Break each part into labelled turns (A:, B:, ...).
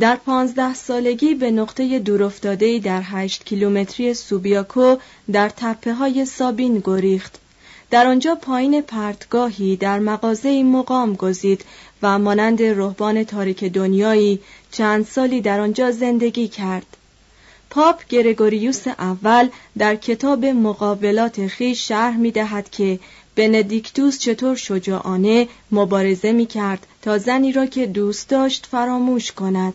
A: در پانزده سالگی به نقطه دورافتاده‌ای در هشت کیلومتری سوبیاکو در تپه های سابین گریخت. در آنجا پایین پرتگاهی در مغازه مقام گزید و مانند رهبان تاریک دنیایی چند سالی در آنجا زندگی کرد. پاپ گرگوریوس اول در کتاب مقابلات خیش شرح می دهد که بندیکتوس چطور شجاعانه مبارزه می کرد تا زنی را که دوست داشت فراموش کند.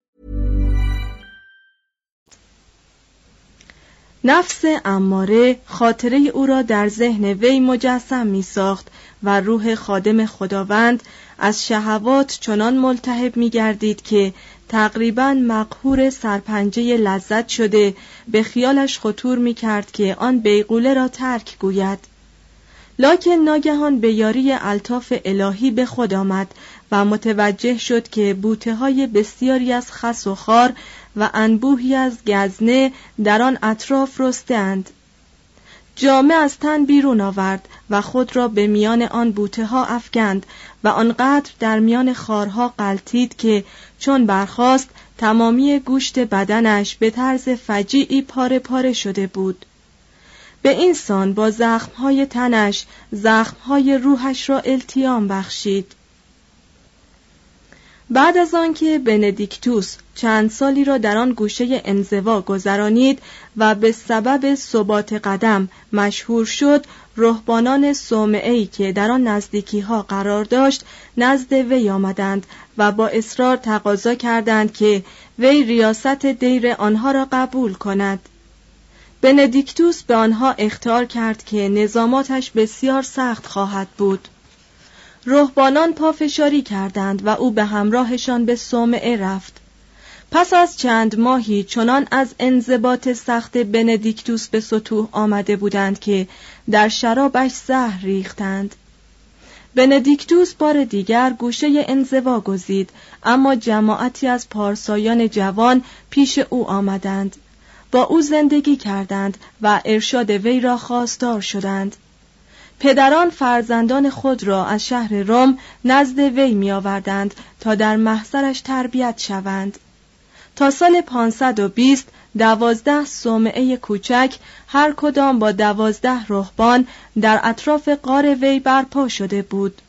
A: نفس اماره خاطره او را در ذهن وی مجسم می ساخت و روح خادم خداوند از شهوات چنان ملتهب می گردید که تقریبا مقهور سرپنجه لذت شده به خیالش خطور می کرد که آن بیغوله را ترک گوید. لکن ناگهان به یاری الطاف الهی به خود آمد و متوجه شد که بوته های بسیاری از خس و خار و انبوهی از گزنه در آن اطراف رستند. جامه از تن بیرون آورد و خود را به میان آن بوته ها افکند و آنقدر در میان خارها قلتید که چون برخاست تمامی گوشت بدنش به طرز فجیعی پاره پاره شده بود. به این سان با زخمهای تنش زخمهای روحش را التیام بخشید. بعد از آنکه بندیکتوس چند سالی را در آن گوشه انزوا گذرانید و به سبب ثبات قدم مشهور شد رهبانان صومعه‌ای که در آن نزدیکی ها قرار داشت نزد وی آمدند و با اصرار تقاضا کردند که وی ریاست دیر آنها را قبول کند. بندیکتوس به آنها اختار کرد که نظاماتش بسیار سخت خواهد بود. رهبانان پافشاری کردند و او به همراهشان به صومعه رفت. پس از چند ماهی چنان از انضباط سخت بندیکتوس به سطوح آمده بودند که در شرابش زهر ریختند. بندیکتوس بار دیگر گوشه انزوا گزید اما جماعتی از پارسایان جوان پیش او آمدند. با او زندگی کردند و ارشاد وی را خواستار شدند. پدران فرزندان خود را از شهر روم نزد وی می آوردند تا در محضرش تربیت شوند. تا سال 520 دوازده صومعه کوچک هر کدام با دوازده رهبان در اطراف قار وی برپا شده بود.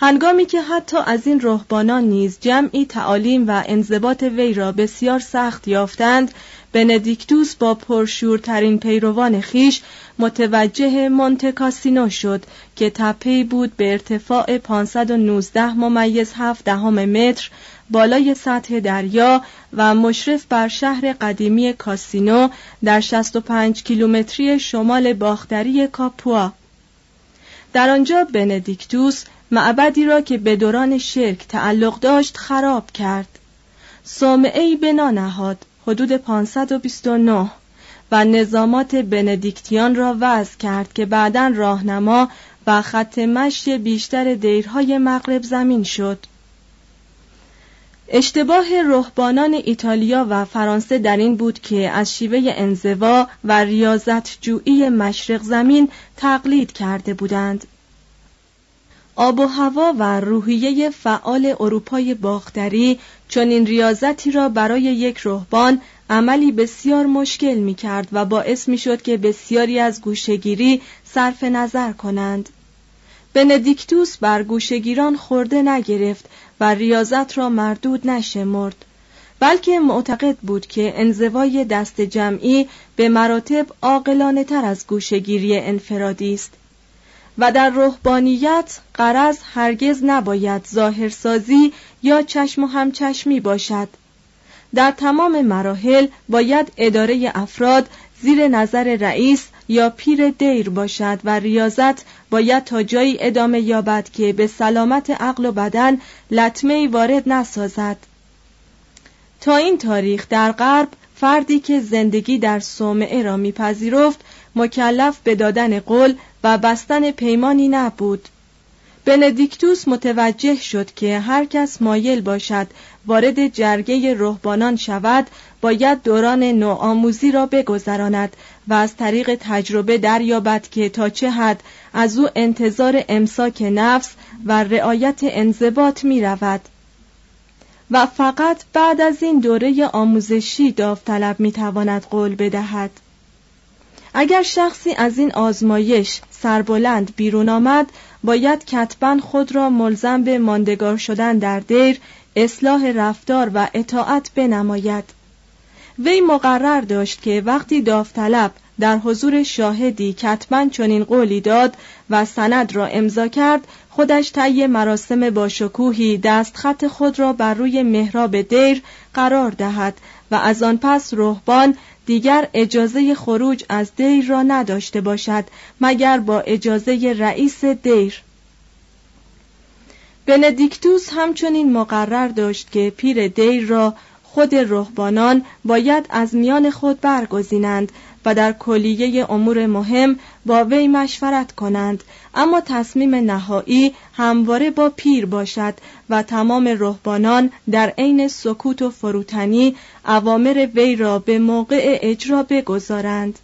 A: هنگامی که حتی از این رهبانان نیز جمعی تعالیم و انضباط وی را بسیار سخت یافتند بندیکتوس با پرشورترین پیروان خیش متوجه مونتکاسینو شد که تپهی بود به ارتفاع 519 ممیز 7 دهم متر بالای سطح دریا و مشرف بر شهر قدیمی کاسینو در 65 کیلومتری شمال باختری کاپوا. در آنجا بندیکتوس معبدی را که به دوران شرک تعلق داشت خراب کرد. صومعه بنا نهاد. حدود 529 و نظامات بندیکتیان را وضع کرد که بعدا راهنما و خط مشی بیشتر دیرهای مغرب زمین شد. اشتباه رهبانان ایتالیا و فرانسه در این بود که از شیوه انزوا و ریاضت جویی مشرق زمین تقلید کرده بودند. آب و هوا و روحیه فعال اروپای باختری چون این ریاضتی را برای یک رهبان عملی بسیار مشکل می کرد و باعث می شد که بسیاری از گوشگیری صرف نظر کنند. بندیکتوس بر گوشگیران خورده نگرفت و ریاضت را مردود نشمرد. بلکه معتقد بود که انزوای دست جمعی به مراتب عاقلانه تر از گوشگیری انفرادی است و در روحانیت قرض هرگز نباید ظاهرسازی یا چشم و همچشمی باشد. در تمام مراحل باید اداره افراد زیر نظر رئیس یا پیر دیر باشد و ریاضت باید تا جایی ادامه یابد که به سلامت عقل و بدن لطمه وارد نسازد. تا این تاریخ در غرب فردی که زندگی در صومعه را میپذیرفت مکلف به دادن قول و بستن پیمانی نبود بندیکتوس متوجه شد که هر کس مایل باشد وارد جرگه رهبانان شود باید دوران نوآموزی را بگذراند و از طریق تجربه دریابد که تا چه حد از او انتظار امساک نفس و رعایت انضباط می رود. و فقط بعد از این دوره آموزشی داوطلب می تواند قول بدهد. اگر شخصی از این آزمایش سربلند بیرون آمد باید کتبا خود را ملزم به ماندگار شدن در دیر اصلاح رفتار و اطاعت بنماید. وی مقرر داشت که وقتی داوطلب در حضور شاهدی کتبا چنین قولی داد و سند را امضا کرد خودش طی مراسم باشکوهی دستخط خود را بر روی محراب دیر قرار دهد و از آن پس رهبان دیگر اجازه خروج از دیر را نداشته باشد مگر با اجازه رئیس دیر. بندیکتوس همچنین مقرر داشت که پیر دیر را خود رهبانان باید از میان خود برگزینند. و در کلیه امور مهم با وی مشورت کنند. اما تصمیم نهایی همواره با پیر باشد و تمام رهبانان در عین سکوت و فروتنی اوامر وی را به موقع اجرا بگذارند.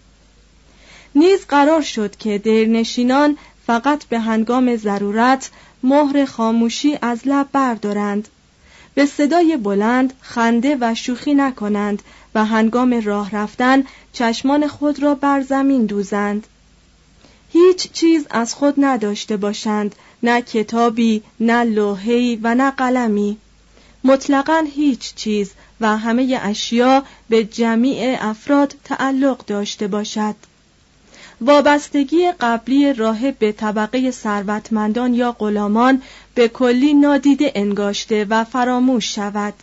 A: نیز قرار شد که دیرنشینان فقط به هنگام ضرورت مهر خاموشی از لب بردارند. به صدای بلند خنده و شوخی نکنند و هنگام راه رفتن چشمان خود را بر زمین دوزند. هیچ چیز از خود نداشته باشند نه کتابی نه لوحه‌ای و نه قلمی. مطلقا هیچ چیز و همه اشیا به جمیع افراد تعلق داشته باشد. وابستگی قبلی راهب به طبقه ثروتمندان یا غلامان به کلی نادیده انگاشته و فراموش شود.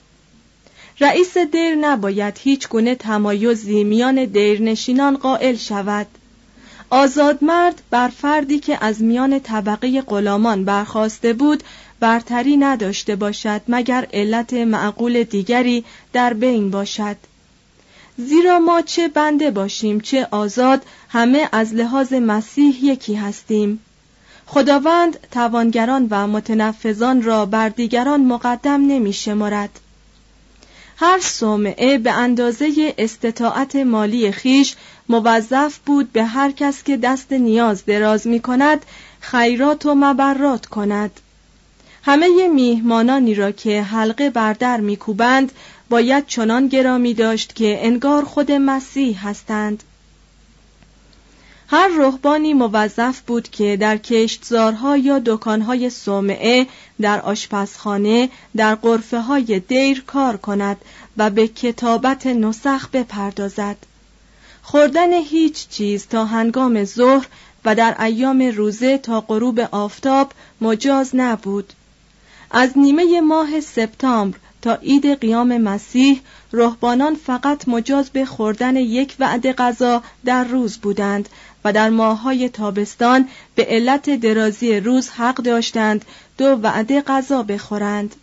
A: رئیس دیر نباید هیچ گونه تمایزی میان دیرنشینان قائل شود. آزادمرد بر فردی که از میان طبقه غلامان برخواسته بود برتری نداشته باشد مگر علت معقول دیگری در بین باشد. زیرا ما چه بنده باشیم چه آزاد همه از لحاظ مسیح یکی هستیم. خداوند توانگران و متنفذان را بر دیگران مقدم نمی شمارد هر صومعه به اندازه استطاعت مالی خیش موظف بود به هر کس که دست نیاز دراز می کند خیرات و مبرات کند. همه میهمانانی را که حلقه بردر میکوبند باید چنان گرامی داشت که انگار خود مسیح هستند. هر رهبانی موظف بود که در کشتزارها یا دکانهای صومعه در آشپزخانه در قرفه های دیر کار کند و به کتابت نسخ بپردازد. خوردن هیچ چیز تا هنگام ظهر و در ایام روزه تا غروب آفتاب مجاز نبود. از نیمه ماه سپتامبر تا عید قیام مسیح رهبانان فقط مجاز به خوردن یک وعده غذا در روز بودند و در ماههای تابستان به علت درازی روز حق داشتند دو وعده غذا بخورند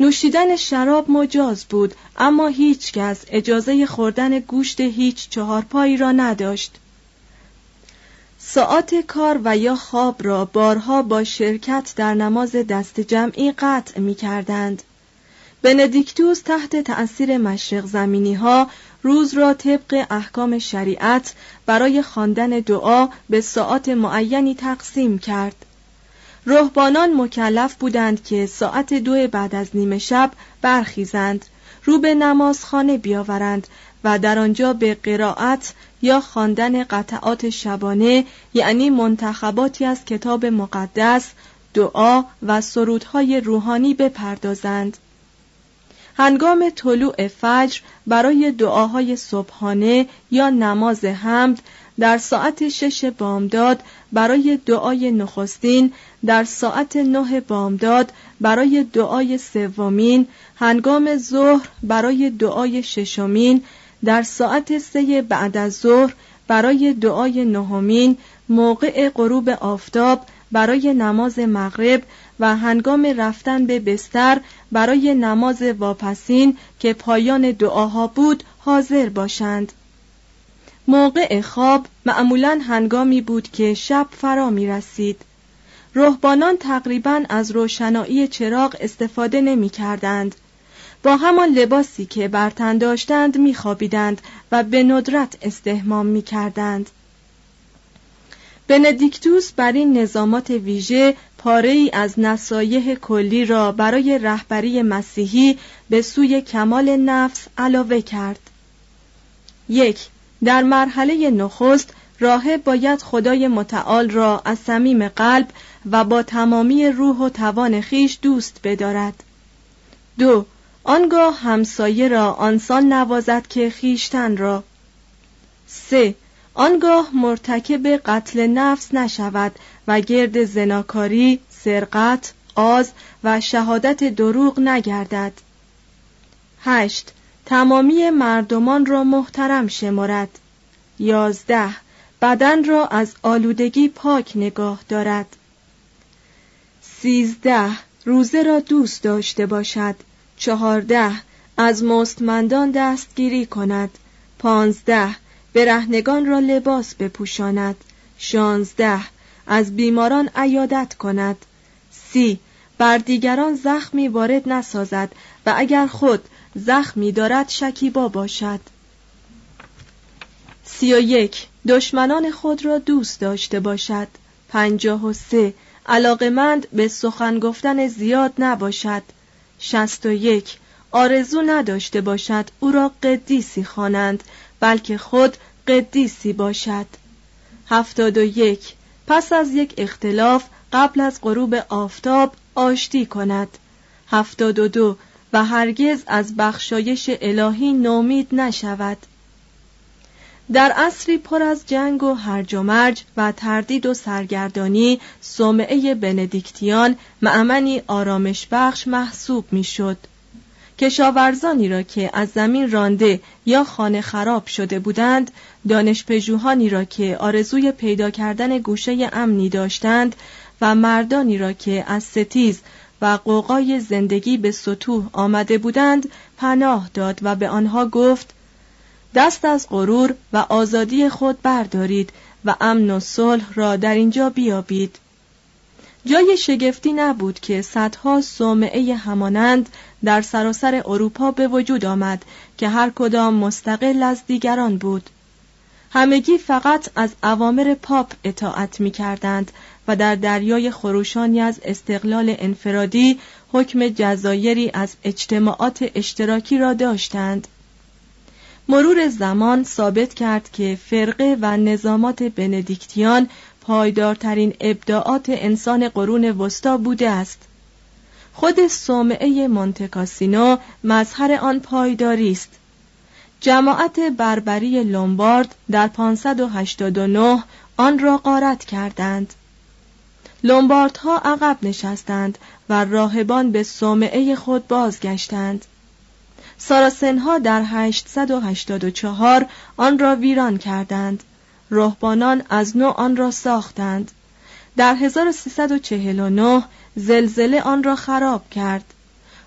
A: نوشیدن شراب مجاز بود اما هیچ کس اجازه خوردن گوشت هیچ چهارپایی را نداشت ساعت کار و یا خواب را بارها با شرکت در نماز دست جمعی قطع می کردند. بندیکتوس تحت تأثیر مشرق زمینی ها روز را طبق احکام شریعت برای خواندن دعا به ساعت معینی تقسیم کرد. رهبانان مکلف بودند که ساعت دو بعد از نیمه شب برخیزند رو به نمازخانه بیاورند و در آنجا به قرائت یا خواندن قطعات شبانه یعنی منتخباتی از کتاب مقدس دعا و سرودهای روحانی بپردازند هنگام طلوع فجر برای دعاهای صبحانه یا نماز حمد در ساعت شش بامداد برای دعای نخستین در ساعت نه بامداد برای دعای سومین هنگام ظهر برای دعای ششمین در ساعت سه بعد از ظهر برای دعای نهمین موقع غروب آفتاب برای نماز مغرب و هنگام رفتن به بستر برای نماز واپسین که پایان دعاها بود حاضر باشند. موقع خواب معمولا هنگامی بود که شب فرا می رسید رهبانان تقریبا از روشنایی چراغ استفاده نمی کردند با همان لباسی که برتن داشتند میخوابیدند و به ندرت استهمام می‌کردند. بندیکتوس بر این نظامات ویژه پاره ای از نصایح کلی را برای رهبری مسیحی به سوی کمال نفس علاوه کرد. یک در مرحله نخست راهب باید خدای متعال را از صمیم قلب و با تمامی روح و توان خیش دوست بدارد. دو آنگاه همسایه را آنسان نوازد که خیشتن را. سه آنگاه مرتکب قتل نفس نشود و گرد زناکاری، سرقت، آز و شهادت دروغ نگردد. هشت. تمامی مردمان را محترم شمرد. یازده. بدن را از آلودگی پاک نگاه دارد. سیزده. روزه را دوست داشته باشد. چهارده. از مستمندان دستگیری کند. پانزده. برهنگان را لباس بپوشاند. شانزده. از بیماران عیادت کند. سی. بر دیگران زخمی وارد نسازد و اگر خود زخمی دارد شکیبا باشد. سی و یک. دشمنان خود را دوست داشته باشد. پنجاه و سه. علاقمند به سخن گفتن زیاد نباشد. شست و یک. آرزو نداشته باشد او را قدیسی خوانند بلکه خود قدیسی باشد. هفتاد و یک پس از یک اختلاف قبل از غروب آفتاب آشتی کند. هفتاد و دو و هرگز از بخشایش الهی نومید نشود. در عصری پر از جنگ و هرج و مرج و تردید و سرگردانی صومعه بندیکتیان معمنی آرامش بخش محسوب می‌شد. کشاورزانی را که از زمین رانده یا خانه خراب شده بودند دانشپژوهانی را که آرزوی پیدا کردن گوشه امنی داشتند و مردانی را که از ستیز و قوقای زندگی به سطوح آمده بودند پناه داد و به آنها گفت دست از غرور و آزادی خود بردارید و امن و صلح را در اینجا بیابید. جای شگفتی نبود که صدها صومعه همانند در سراسر اروپا به وجود آمد که هر کدام مستقل از دیگران بود. همگی فقط از اوامر پاپ اطاعت می کردند و در دریای خروشانی از استقلال انفرادی حکم جزایری از اجتماعات اشتراکی را داشتند. مرور زمان ثابت کرد که فرقه و نظامات بندیکتیان پایدارترین ابداعات انسان قرون وسطا بوده است. خود صومعه مونتکاسینو مظهر آن پایداری است. جماعت بربری لومبارد در 589 آن را غارت کردند. لومباردها عقب نشستند و راهبان به صومعه خود بازگشتند. ساراسنها در 884 آن را ویران کردند. رهبانان از نو آن را ساختند. در 1349 زلزله آن را خراب کرد.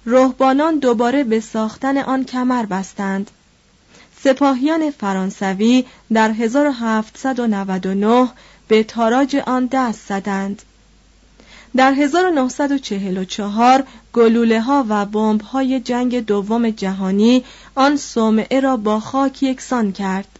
A: رهبانان دوباره به ساختن آن کمر بستند. سپاهیان فرانسوی در 1799 به تاراج آن دست زدند. در 1944 گلوله ها و بمب های جنگ دوم جهانی آن صومعه را با خاک یکسان کرد.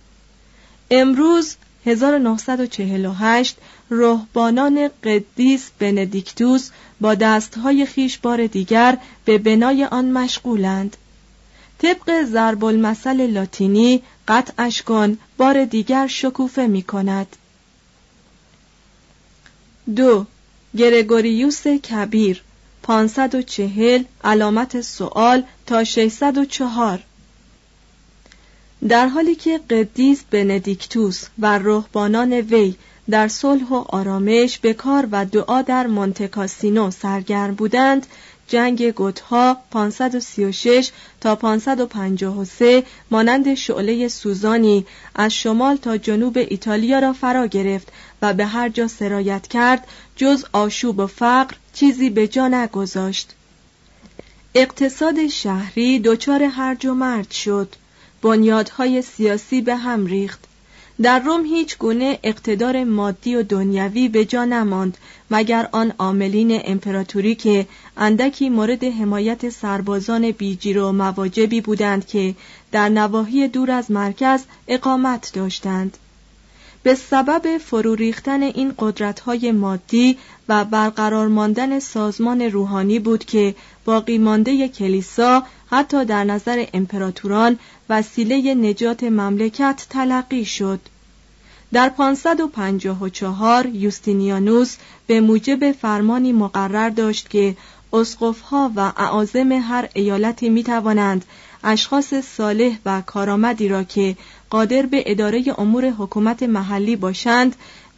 A: امروز 1948 رهبانان قدیس بندیکتوس با دستهای خیش بار دیگر به بنای آن مشغولند. طبق ضرب المثل لاتینی قطعش کن بار دیگر شکوفه می کند دو گرگوریوس کبیر 540 علامت سوال تا 604 در حالی که قدیس بندیکتوس و رهبانان وی در صلح و آرامش به کار و دعا در مونتکاسینو سرگرم بودند جنگ گوتها 536 تا 553 مانند شعله سوزانی از شمال تا جنوب ایتالیا را فرا گرفت و به هر جا سرایت کرد جز آشوب و فقر چیزی به جا نگذاشت. اقتصاد شهری دچار هرج و مرد شد. بنیادهای سیاسی به هم ریخت. در روم هیچ گونه اقتدار مادی و دنیوی به جا نماند مگر آن عاملین امپراتوری که اندکی مورد حمایت سربازان بیجیر و مواجبی بودند که در نواحی دور از مرکز اقامت داشتند. به سبب فرو ریختن این قدرت‌های مادی و برقرار ماندن سازمان روحانی بود که باقی مانده کلیسا حتی در نظر امپراتوران وسیله نجات مملکت تلقی شد. در 554 یوستینیانوس به موجب فرمانی مقرر داشت که اسقفها و اعاظم هر ایالتی می توانند اشخاص صالح و کارآمدی را که قادر به اداره امور حکومت محلی باشند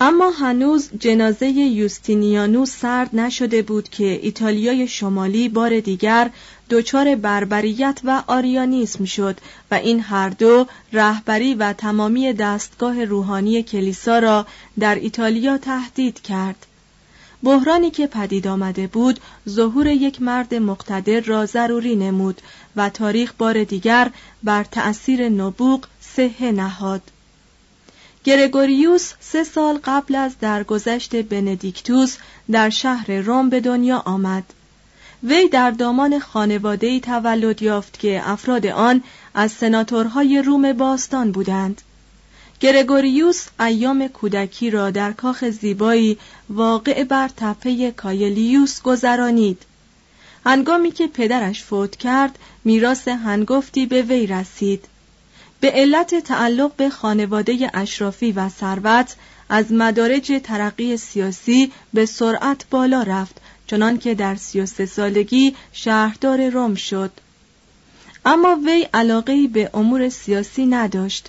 A: اما هنوز جنازه یوستینیانوس سرد نشده بود که ایتالیای شمالی بار دیگر دچار بربریت و آریانیسم شد و این هر دو رهبری و تمامی دستگاه روحانی کلیسا را در ایتالیا تهدید کرد. بحرانی که پدید آمده بود ظهور یک مرد مقتدر را ضروری نمود و تاریخ بار دیگر بر تأثیر نبوغ صحه نهاد گرگوریوس سه سال قبل از درگذشت بندیکتوس در شهر روم به دنیا آمد. وی در دامان خانواده‌ای تولد یافت که افراد آن از سناتورهای روم باستان بودند. گرگوریوس ایام کودکی را در کاخ زیبایی واقع بر تپه کایلیوس گذرانید. هنگامی که پدرش فوت کرد میراث هنگفتی به وی رسید. به علت تعلق به خانواده اشرافی و ثروت از مدارج ترقی سیاسی به سرعت بالا رفت چنان که در سی و سه سالگی شهردار روم شد. اما وی علاقه به امور سیاسی نداشت.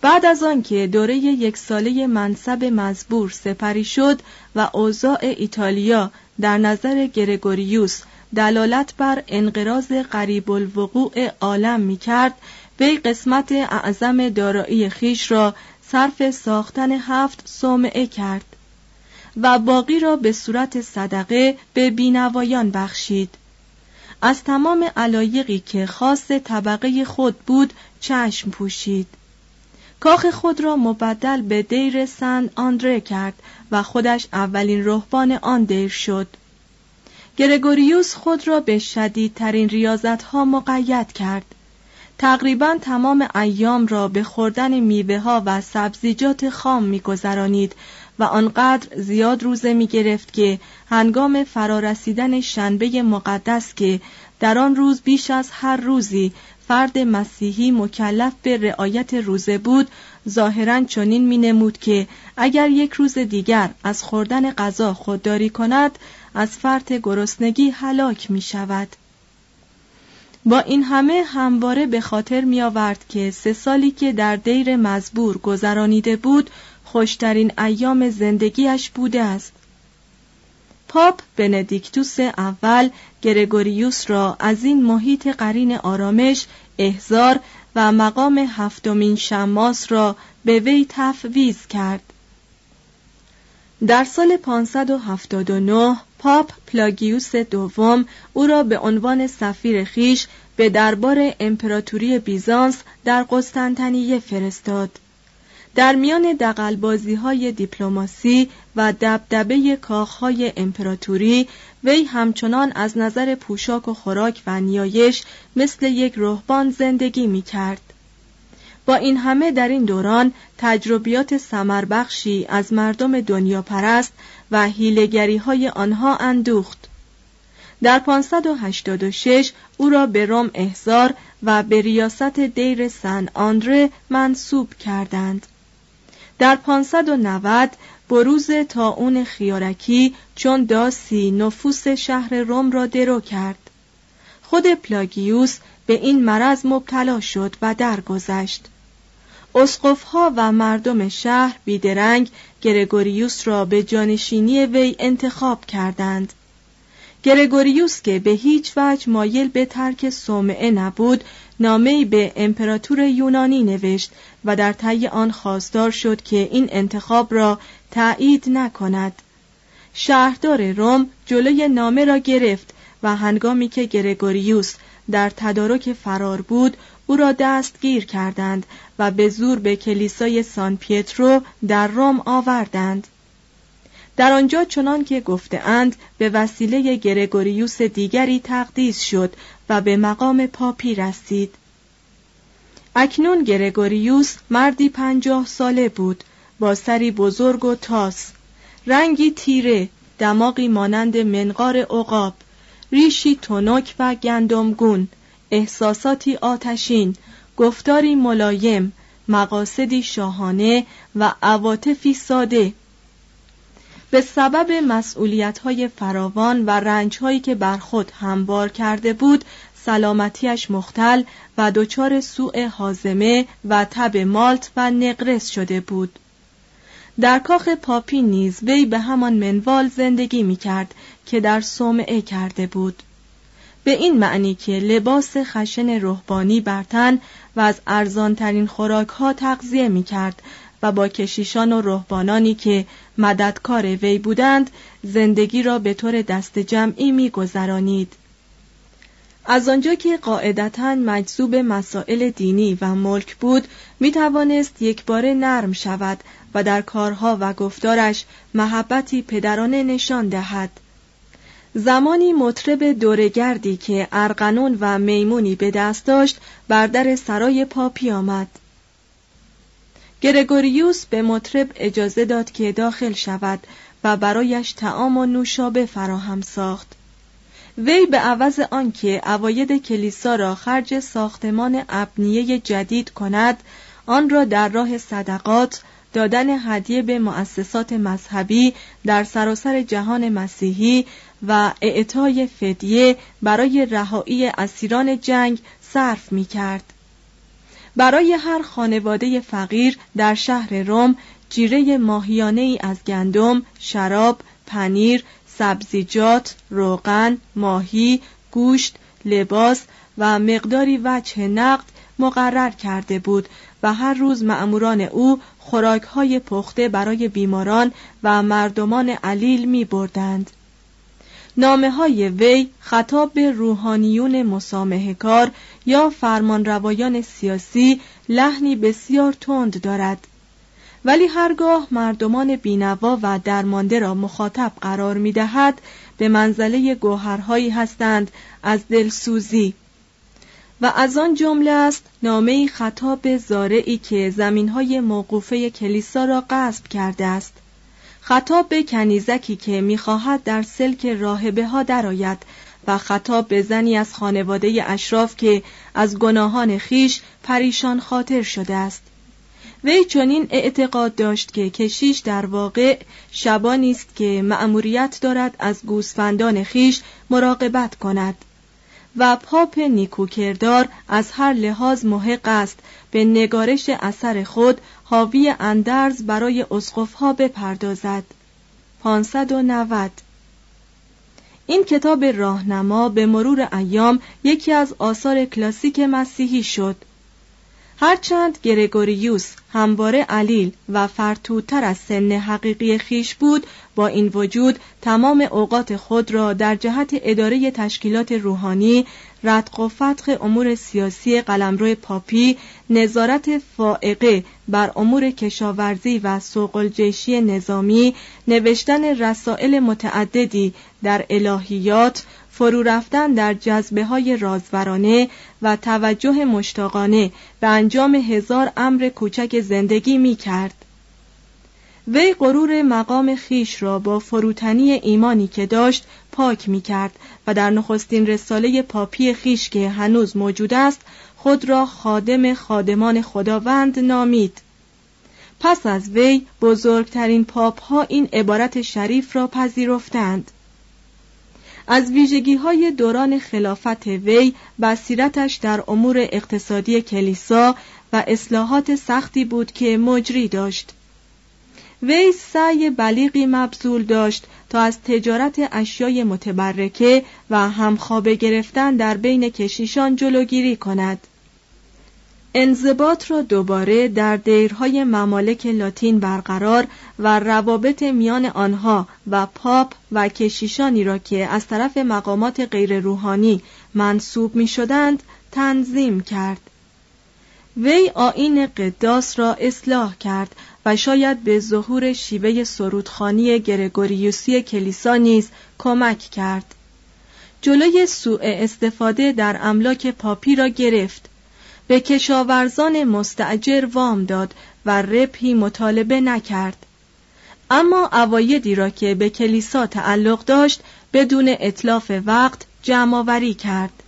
A: بعد از آنکه دوره یک ساله منصب مزبور سپری شد و اوضاع ایتالیا در نظر گرگوریوس دلالت بر انقراض قریب الوقوع عالم می کرد وی قسمت اعظم دارایی خیش را صرف ساختن هفت صومعه کرد و باقی را به صورت صدقه به بینوایان بخشید. از تمام علایقی که خاص طبقه خود بود چشم پوشید. کاخ خود را مبدل به دیر سن آندره کرد و خودش اولین رهبان آن دیر شد. گرگوریوس خود را به شدیدترین ریاضت ها مقید کرد. تقریبا تمام ایام را به خوردن میوه ها و سبزیجات خام میگذرانید و آنقدر زیاد روزه می گرفت که هنگام فرارسیدن شنبه مقدس که در آن روز بیش از هر روزی فرد مسیحی مکلف به رعایت روزه بود ظاهرا چنین می نمود که اگر یک روز دیگر از خوردن غذا خودداری کند از فرط گرسنگی هلاک می شود با این همه همواره به خاطر می آورد که سه سالی که در دیر مزبور گذرانیده بود خوشترین ایام زندگیش بوده است. پاپ بندیکتوس اول گرگوریوس را از این محیط قرین آرامش احضار و مقام هفتمین شماس را به وی تفویض کرد. در سال 579 پاپ پلاگیوس دوم او را به عنوان سفیر خویش به دربار امپراتوری بیزانس در قسطنطنیه فرستاد در میان دقلبازی های دیپلماسی و دبدبه کاخهای امپراتوری وی همچنان از نظر پوشاک و خوراک و نیایش مثل یک رهبان زندگی می کرد. با این همه در این دوران تجربیات سمربخشی از مردم دنیا پرست و هیلگری های آنها اندوخت. در 586 او را به روم احضار و به ریاست دیر سن آندره منصوب کردند. در 590 بروز تاون خیارکی چون داسی نفوس شهر روم را درو کرد خود پلاگیوس به این مرض مبتلا شد و درگذشت اسقفها و مردم شهر بیدرنگ گرگوریوس را به جانشینی وی انتخاب کردند. گرگوریوس که به هیچ وجه مایل به ترک صومعه نبود نامهای به امپراتور یونانی نوشت و در طی آن خواستار شد که این انتخاب را تایید نکند. شهردار روم جلوی نامه را گرفت و هنگامی که گرگوریوس در تدارک فرار بود او را دستگیر کردند و به زور به کلیسای سان پیترو در روم آوردند. در آنجا چنان که گفتهاند به وسیله گرگوریوس دیگری تقدیس شد و به مقام پاپی رسید. اکنون گرگوریوس مردی پنجاه ساله بود با سری بزرگ و تاس رنگی تیره دماغی مانند منقار عقاب ریشی تنک و گندمگون. احساساتی آتشین گفتاری ملایم مقاصدی شاهانه و عواطفی ساده. به سبب مسئولیت‌های فراوان و رنجهایی که بر خود هموار کرده بود سلامتیش مختل و دچار سوء حازمه و تب مالت و نقرس شده بود. در کاخ پاپی نیز وی به همان منوال زندگی می کرد که در صومعه کرده بود. به این معنی که لباس خشن روحانی بر تن و از ارزانترین خوراک ها تغذیه می کرد و با کشیشان و رهبانانی که مددکار وی بودند زندگی را به طور دست جمعی می گذرانید. از آنجا که قاعدتا مجذوب مسائل دینی و ملک بود می توانست یک بار نرم شود و در کارها و گفتارش محبتی پدرانه نشان دهد زمانی مطرب دورگردی که ارغنون و میمونی به دست داشت بر در سرای پاپی آمد گرگوریوس به مطرب اجازه داد که داخل شود و برایش تعام و نوشابه فراهم ساخت. وی به عوض آنکه اواید کلیسا را خرج ساختمان ابنیه جدید کند آن را در راه صدقات دادن هدیه به مؤسسات مذهبی در سراسر جهان مسیحی و اعطای فدیه برای رهایی اسیران جنگ صرف می کرد. برای هر خانواده فقیر در شهر روم جیره ماهیانه ای از گندم، شراب، پنیر، سبزیجات، روغن، ماهی، گوشت، لباس و مقداری وجه نقد مقرر کرده بود و هر روز مأموران او خوراکهای پخته برای بیماران و مردمان علیل می بردند. نامه های وی خطاب به روحانیون مسامه کار یا فرمانروایان سیاسی لحنی بسیار تند دارد. ولی هرگاه مردمان بینوا و درمانده را مخاطب قرار می دهد به منزله گوهرهایی هستند از دلسوزی. و از آن جمله است نامه خطاب زارعی که زمینهای موقوفه کلیسا را غصب کرده است. خطاب به کنیزکی که می‌خواهد در سلک راهبه ها درآید و خطاب به زنی از خانواده اشراف که از گناهان خیش پریشان خاطر شده است. وی چنین اعتقاد داشت که کشیش در واقع شبانی است که مأموریت دارد از گوسفندان خیش مراقبت کند و پاپ نیکوکردار از هر لحاظ محق است به نگارش اثر خود حاوی اندرز برای اسقفها بپردازد. 590 این کتاب راهنما به مرور ایام یکی از آثار کلاسیک مسیحی شد. هرچند گرگوریوس همواره علیل و فرتوتر از سن حقیقی خیش بود با این وجود تمام اوقات خود را در جهت اداره تشکیلات روحانی ردق و فتق امور سیاسی قلمرو پاپی نظارت فائقه بر امور کشاورزی و سوق الجیشی نظامی نوشتن رسائل متعددی در الهیات فرو رفتن در جذبه های رازورانه و توجه مشتاقانه به انجام هزار امر کوچک زندگی می کرد. وی غرور مقام خیش را با فروتنی ایمانی که داشت پاک می کرد و در نخستین رساله پاپی خیش که هنوز موجود است خود را خادم خادمان خداوند نامید. پس از وی بزرگترین پاپ ها این عبارت شریف را پذیرفتند. از ویژگی های دوران خلافت وی بصیرتش در امور اقتصادی کلیسا و اصلاحات سختی بود که مجری داشت. وی سعی بلیغی مبذول داشت تا از تجارت اشیای متبرکه و همخوابه گرفتن در بین کشیشان جلوگیری کند. انضباط را دوباره در دیرهای ممالک لاتین برقرار و روابط میان آنها و پاپ و کشیشانی را که از طرف مقامات غیر روحانی منصوب می شدند تنظیم کرد. وی آین قداس را اصلاح کرد و شاید به ظهور شیوه سرودخانی گرگوریوسی کلیسا نیز کمک کرد. جلوی سوء استفاده در املاک پاپی را گرفت. به کشاورزان مستعجر وام داد و ربحی مطالبه نکرد. اما اوایدی را که به کلیسا تعلق داشت بدون اطلاف وقت جمعآوری کرد.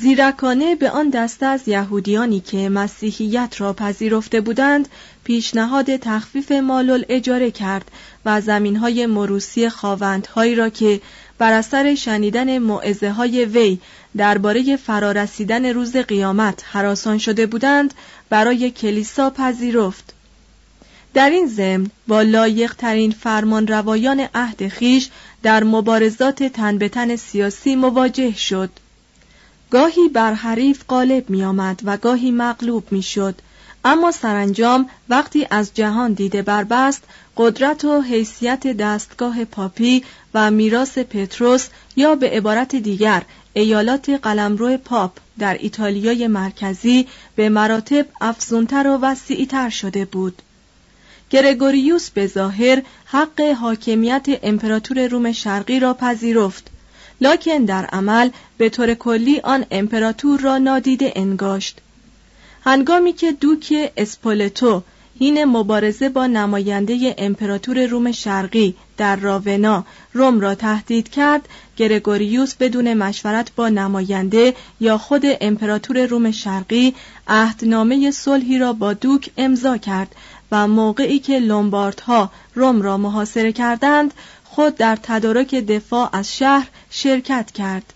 A: زیرکانه به آن دسته از یهودیانی که مسیحیت را پذیرفته بودند پیشنهاد تخفیف مالل اجاره کرد و زمینهای مروسی خواوندهایی را که بر اثر شنیدن معزه های وی درباره فرارسیدن روز قیامت حراسان شده بودند برای کلیسا پذیرفت. در این ضمن با لایق ترین فرمان روایان عهد خیش در مبارزات تن به تن سیاسی مواجه شد. گاهی بر حریف غالب می آمد و گاهی مغلوب می شد اما سرانجام وقتی از جهان دیده بربست قدرت و حیثیت دستگاه پاپی و میراث پتروس یا به عبارت دیگر ایالات قلمرو پاپ در ایتالیای مرکزی به مراتب افزونتر و وسیعتر شده بود. گرگوریوس به ظاهر حق حاکمیت امپراتور روم شرقی را پذیرفت. لکن در عمل به طور کلی آن امپراتور را نادیده انگاشت. هنگامی که دوک اسپولتو هین مبارزه با نماینده امپراتور روم شرقی در راونا روم را تهدید کرد گرگوریوس بدون مشورت با نماینده یا خود امپراتور روم شرقی عهدنامه صلحی را با دوک امضا کرد و موقعی که لومباردها روم را محاصره کردند خود در تدارک دفاع از شهر شرکت کرد.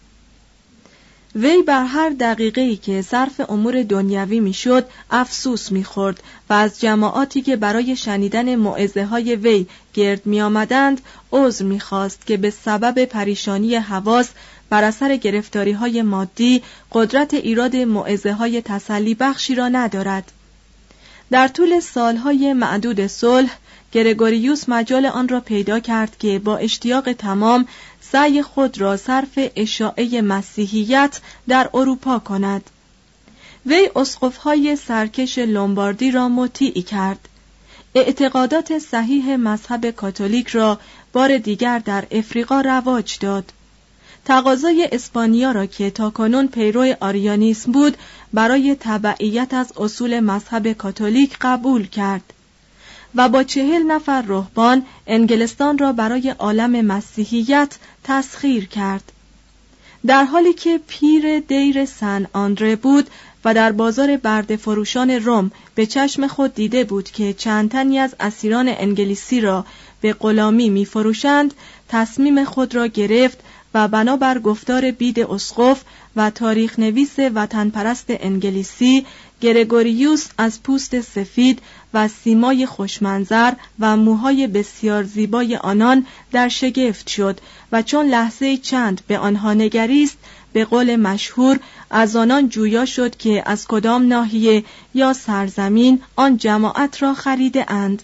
A: وی بر هر دقیقه ای که صرف امور دنیوی می‌شد افسوس می‌خورد و از جماعاتی که برای شنیدن معزه های وی گرد می آمدند عذر می‌خواست که به سبب پریشانی حواس بر اثر گرفتاری های مادی قدرت ایراد معزه های تسلی بخشی را ندارد. در طول سالهای معدود صلح گرگوریوس مجال آن را پیدا کرد که با اشتیاق تمام سعی خود را صرف اشاعه مسیحیت در اروپا کند. وی اسقفهای سرکش لومباردی را مطیع کرد. اعتقادات صحیح مذهب کاتولیک را بار دیگر در افریقا رواج داد. تقاضای اسپانیا را که تاکنون پیرو آریانیسم بود برای تبعیت از اصول مذهب کاتولیک قبول کرد. و با چهل نفر رهبان انگلستان را برای عالم مسیحیت تسخیر کرد. در حالی که پیر دیر سن آندره بود و در بازار برد فروشان روم به چشم خود دیده بود که چند تنی از اسیران انگلیسی را به غلامی می فروشند تصمیم خود را گرفت و بنابر گفتار بید اسقف و تاریخ نویس وطن پرست انگلیسی گرگوریوس از پوست سفید و سیمای خوشمنظر و موهای بسیار زیبای آنان در شگفت شد و چون لحظه چند به آنها نگریست به قول مشهور از آنان جویا شد که از کدام ناحیه یا سرزمین آن جماعت را خریده اند.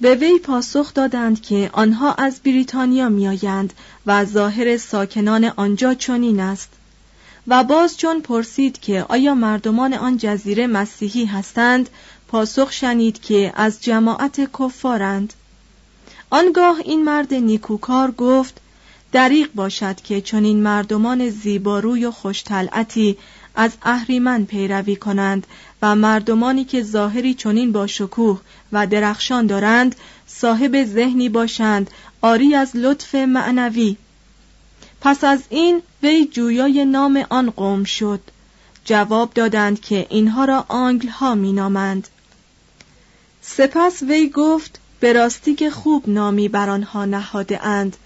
A: به وی پاسخ دادند که آنها از بریتانیا میآیند و ظاهر ساکنان آنجا چنین است و باز چون پرسید که آیا مردمان آن جزیره مسیحی هستند پاسخ شنید که از جماعت کفارند. آنگاه این مرد نیکوکار گفت دریق باشد که چنین مردمان زیباروی و خوشطلعتی از اهریمن پیروی کنند و مردمانی که ظاهری چنین با شکوه و درخشان دارند صاحب ذهنی باشند آری از لطف معنوی. پس از این وی جویای نام آن قوم شد جواب دادند که اینها را آنگل ها می نامند. سپس وی گفت به راستی که خوب نامی بر آنها نهاده اند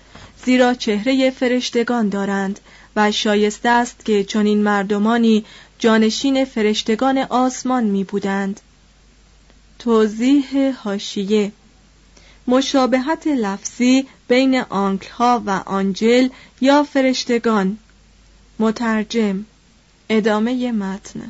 A: زیرا چهره فرشتگان دارند و شایسته است که چنین مردمانی جانشین فرشتگان آسمان می بودند. توضیح حاشیه مشابهت لفظی بین آنکلها و آنجل یا فرشتگان مترجم ادامه متن.